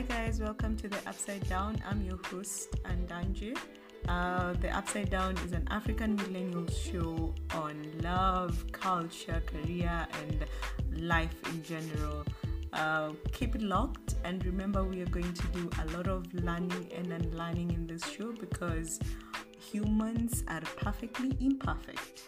Hi guys, welcome to the Upside Down. I'm your host, Andanji. Uh, the Upside Down is an African millennial show on love, culture, career, and life in general. Uh, keep it locked and remember, we are going to do a lot of learning and unlearning in this show because humans are perfectly imperfect.